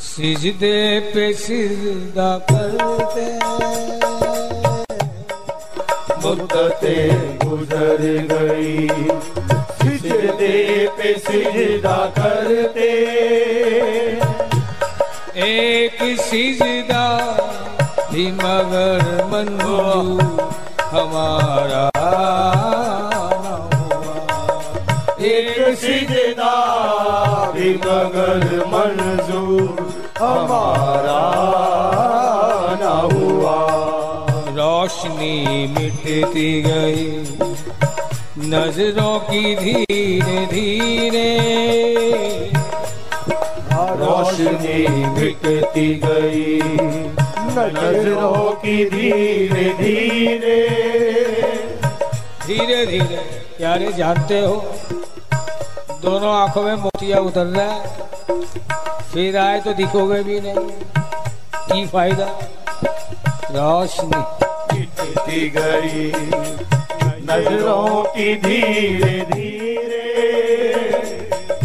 सिजदे पे सिजदा करते। मुद्दतें गुजर गई, सिजदे पे सिजदा करते। एक सिजदा भी मगर मंजूर हमारा मगर मंजूर हमारा न हुआ। रोशनी मिटती गई, नज़रों की धीरे धीरे। रोशनी मिटती गई, नज़रों की धीरे धीरे। धीरे धीरे प्यारे जानते हो? दोनों आँखों में मोतिया उतर रहा है। फिर आए तो दिखोगे भी नहीं। की फ़ायदा? रोशनी। मिटती गई नज़रों की धीरे धीरे।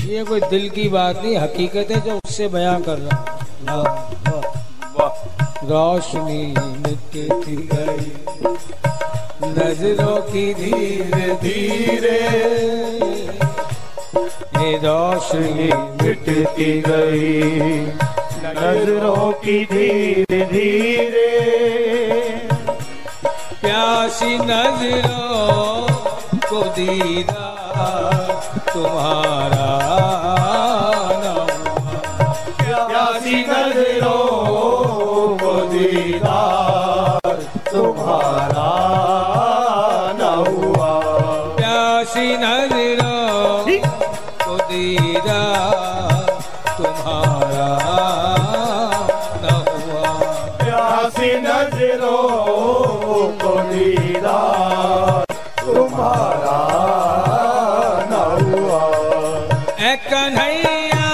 ये कोई दिल की बात नहीं हकीकत है जो उससे बयां कर रहा हूँ। वाह, वाह। रोशनी मिटती गई। नज़रों की धीरे धीरे। रोशनी मिटती गई। नज़रों की धीरे धीरे। प्यासी नज़रों को दीदा तुम्हारा। कन्हैया।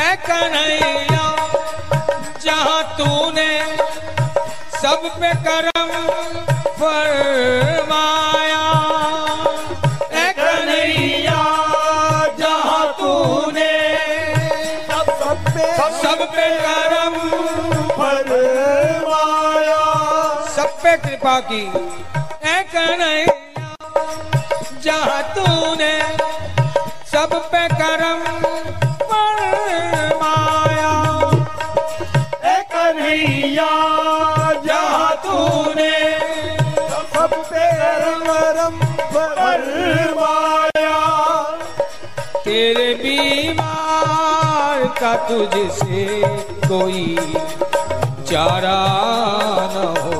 ए कन्हैया, जहाँ तूने सब पे करम फरमाया। कन्हैया, जहाँ तूने सब सब पे सब पे करम फरमाया। सब पे कृपा की। कन्हैया करम फरमाया ए कन्हैया जहाँ तूने सब पे रम फरमाया तेरे बीमार का तुझसे कोई चारा न हुआ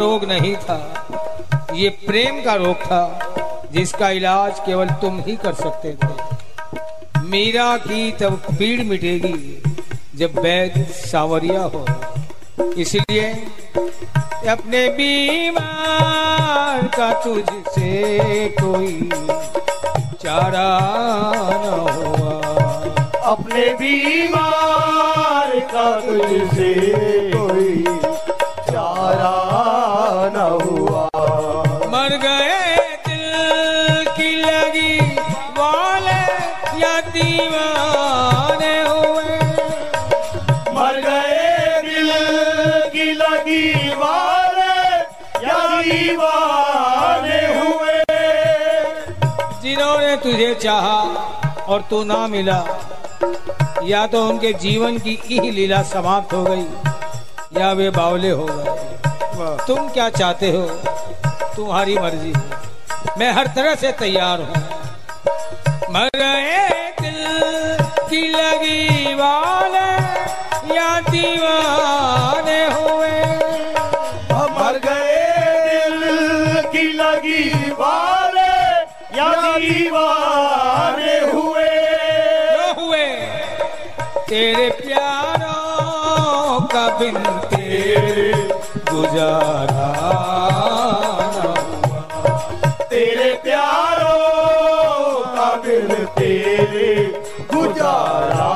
रोग नहीं था। ये प्रेम का रोग था, जिसका इलाज केवल तुम ही कर सकते थे। मीरा की तब पीड़ मिटेगी जब वैद सावरिया हो। इसलिए अपने बीमार का तुझसे कोई चारा न हुआ। अपने बीमार का तुझसे कोई चारा तुझे चाहा और तू ना मिला या तो उनके जीवन की ही लीला समाप्त हो गई या वे बावले हो गए। तुम क्या चाहते हो? तुम्हारी मर्ज़ी मैं हर तरह से तैयार हूँ। बिन तेरे गुजारा तेरे प्यारों का तेरे गुजारा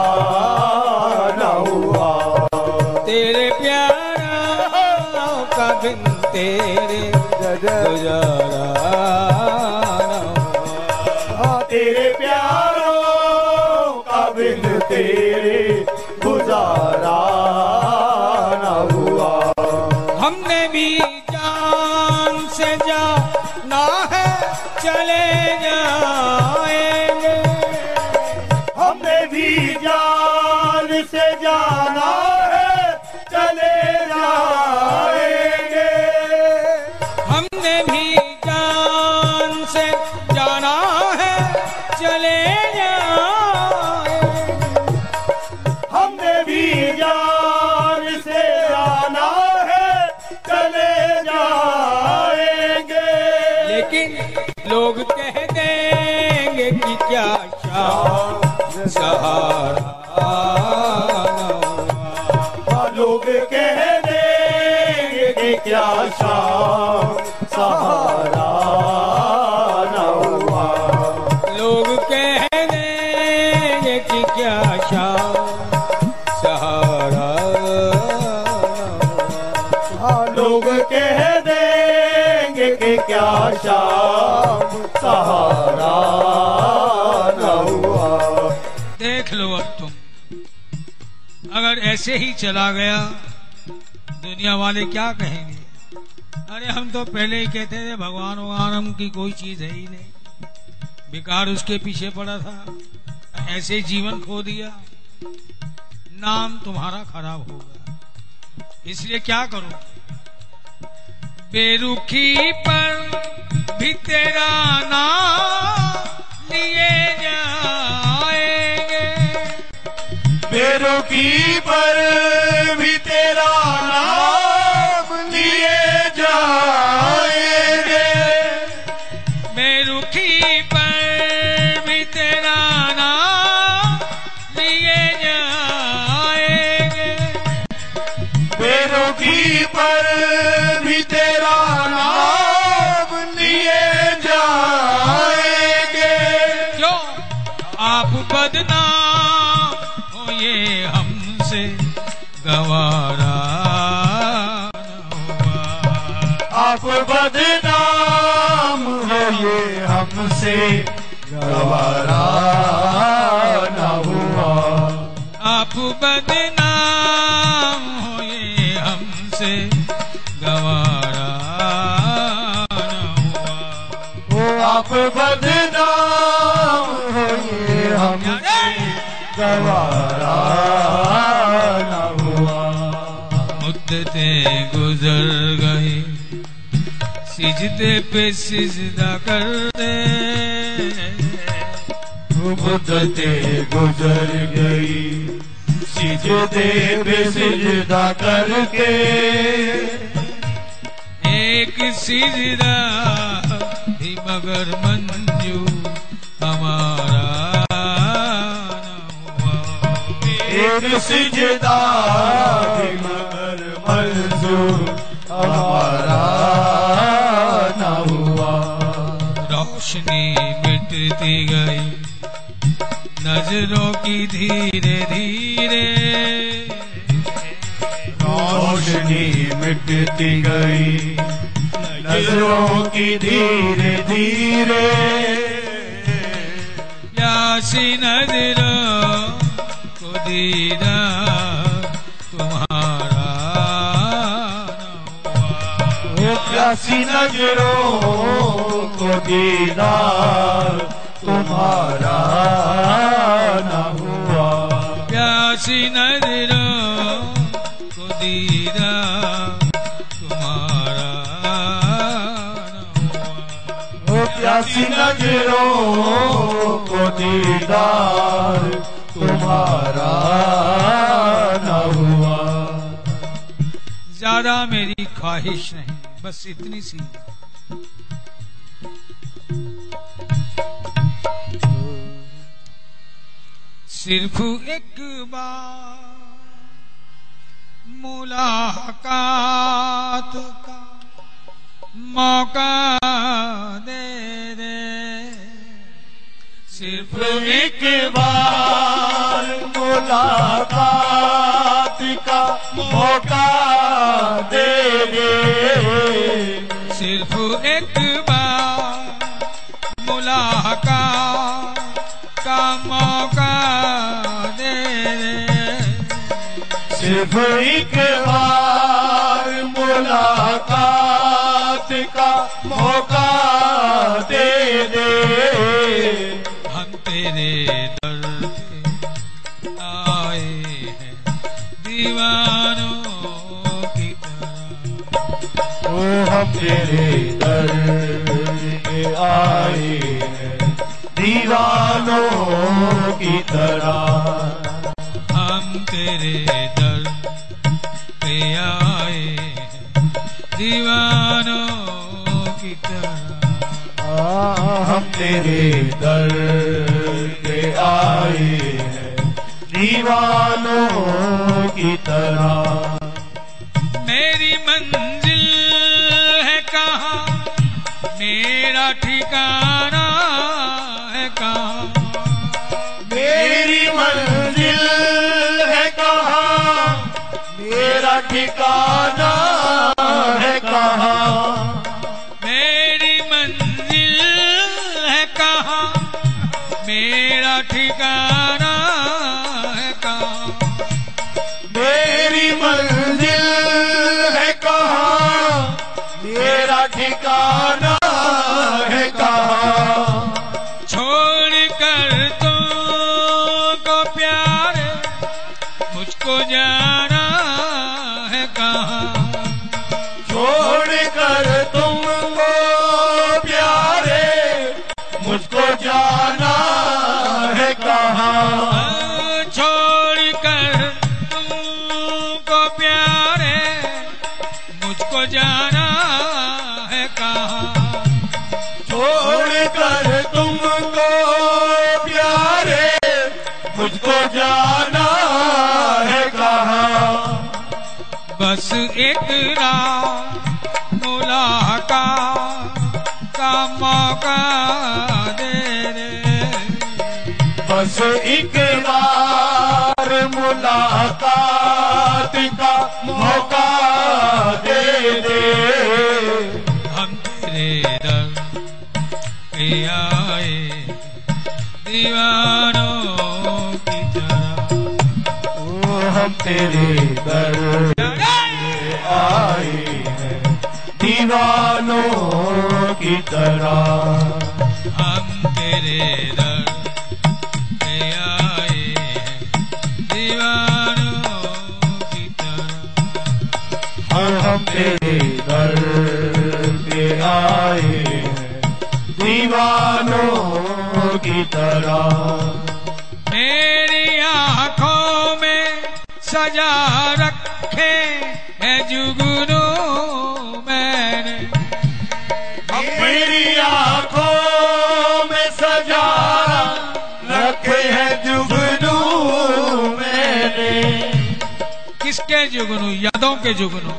न तेरे प्यारा का तेरे गुजारा ही ऐसे ही चला गया। दुनिया वाले क्या कहेंगे? अरे, हम तो पहले ही कहते थे, भगवान भगवान हम की कोई चीज़ है ही नहीं। बेकार उसके पीछे पड़ा था। ऐसे जीवन खो दिया। नाम तुम्हारा खराब होगा इसलिए क्या करो? बेरुखी पर भी तेरा नाम बेरुखी पर भी तेरा नाम लिए जाएँगे गवारा न हुआ आप बदनाम हमसे गवारा न हुआ। वो आप बदनाम हो ये हमसे गवारा न हुआ। मुद्दते गुजर सिजदे पे सिजदा कर दे मुद्दते गुजर गई। सिजदे पे सिजदा करके। एक सिजदा भी मगर मंजू हमारा न हुआ। एक सिजदा भी मगर मिटती गई। नज़रों की धीरे धीरे। रोशनी मिटती गई। नज़रों की धीरे धीरे। प्यासी नज़रों को दीदा तुम्हारा न प्यासी नज़रों को दीदार तुम्हारा न हुआ। प्यासी नज़रों को दीदा तुम्हारा न हुआ। प्यासी नज़रों को दीदार तुम्हारा न हुआ। ज़्यादा मेरी ख्वाहिश नहीं बस इतनी सी। सिर्फ़ एक बार मुलाकात का मौका दे दे। सिर्फ़ एक बार मुलाकात का मौका दे दे। सिर्फ़ एक बार मुलाकात का मौका सिर्फ़ एक बार मुलाकात का मौका दे दे। हम तेरे दर पे आए हैं दीवानों की तरह। ओ हम तेरे दर पे आए हैं दीवानों की तरह। हम तेरे दर तेरे दर पे आए हैं। दीवानों की तरह। मेरी मंजिल है कहाँ? मेरा ठिकाना है कहाँ? मेरी मंजिल है कहाँ? मेरा ठिकाना मुझको जाना है कहाँ? छोड़ कर तुमको प्यारे मुझको जाना है कहाँ? छोड़ कर तुमको प्यारे मुझको जाना है कहाँ? बस एक रात बस एक बार मुलाकात का मौका दे दे। हम तेरे दर पे आए दीवानों की तरह। ओ हम तेरे दर आए हैं दीवानों की तरह। हम तेरे दर दीवानों की तरह। मेरी आँखों में सजा रखे है जुगनू मैंने। मेरी आँखों में सजा रखे हैं जुगनू मैंने। किसके जुगनू? यादों के जुगनू।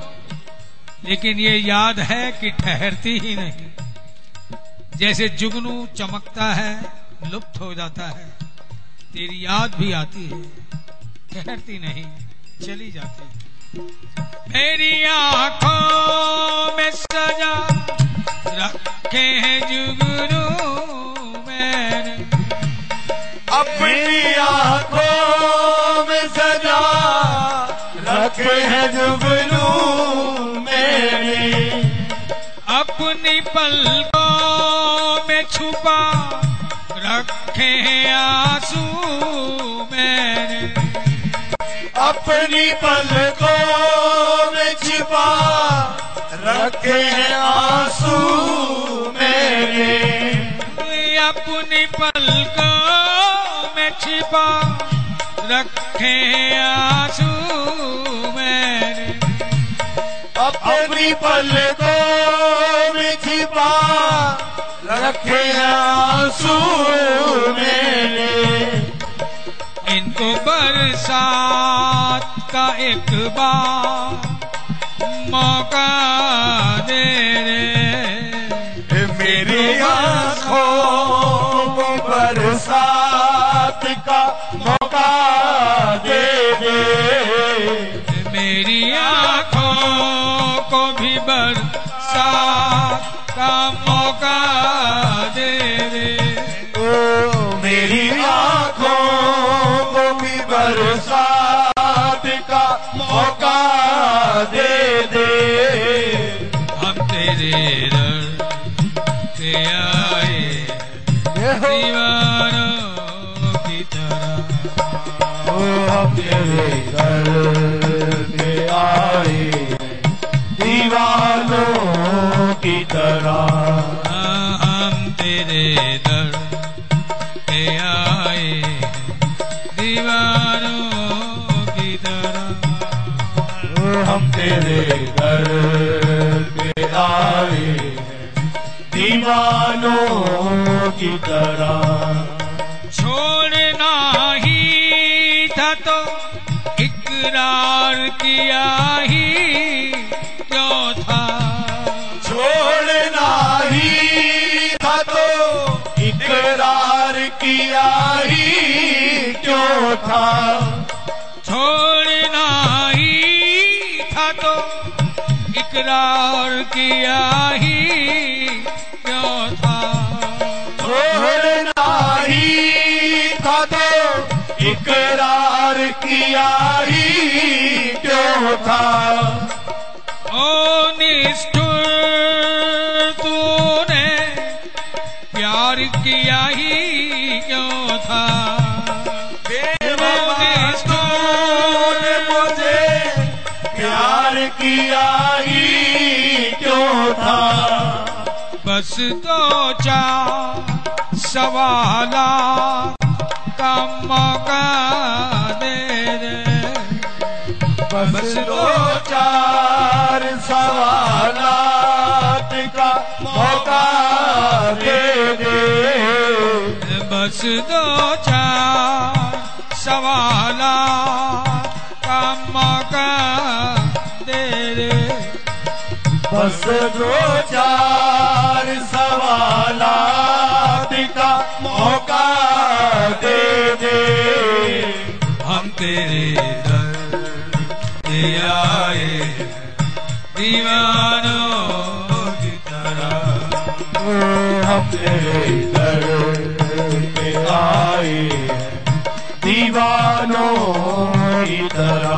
लेकिन ये याद है कि ठहरती ही नहीं। जैसे जुगनू चमकता है लुप्त हो जाता है। तेरी याद भी आती है ठहरती नहीं चली जाती है। मेरी आँखों में सजा रखे हैं जुगनू मैंने। अपनी आँखों में सजा रखे हैं जुगनू मैंने। अपनी पलकों में छुपा रखे आँसू मैंने अपनी पलकों में छिपा रखे आँसू मेरे। अपनी पलकों में छिपा रखे आँसू मैंने अपनी पलकों में छिपा रखे आँसू मेरे। इनको बरसात का एक बार मौका दे दे। मेरी आँखों बरसात का मौका दे दे। दे दे। हम तेरे दर पे आए। दीवारों की तरह। ओ हम तेरे घर आए। दीवानों की तरह। घर पे आए दीवानों की तरह। छोड़ना ही था तो इकरार किया ही क्यों था? छोड़ना ही था तो इकरार किया ही क्यों था? इकरार किया ही क्यों था? छोड़ना ही था तो इकरार किया ही क्यों था? ओ निष्ठुर तूने प्यार किया ही क्यों था? मुझे प्यार किया ही था बस दो चार सवाला का मौका दे बस दो चार सवालात मौका दे दे। बस दो चार सवाला का मौका दे दे। बस दो चार सवालात का मौका दे दे। हम तेरे दर पे आए दीवानों की तरह। हम तेरे दर पे आए दीवानों की तरह।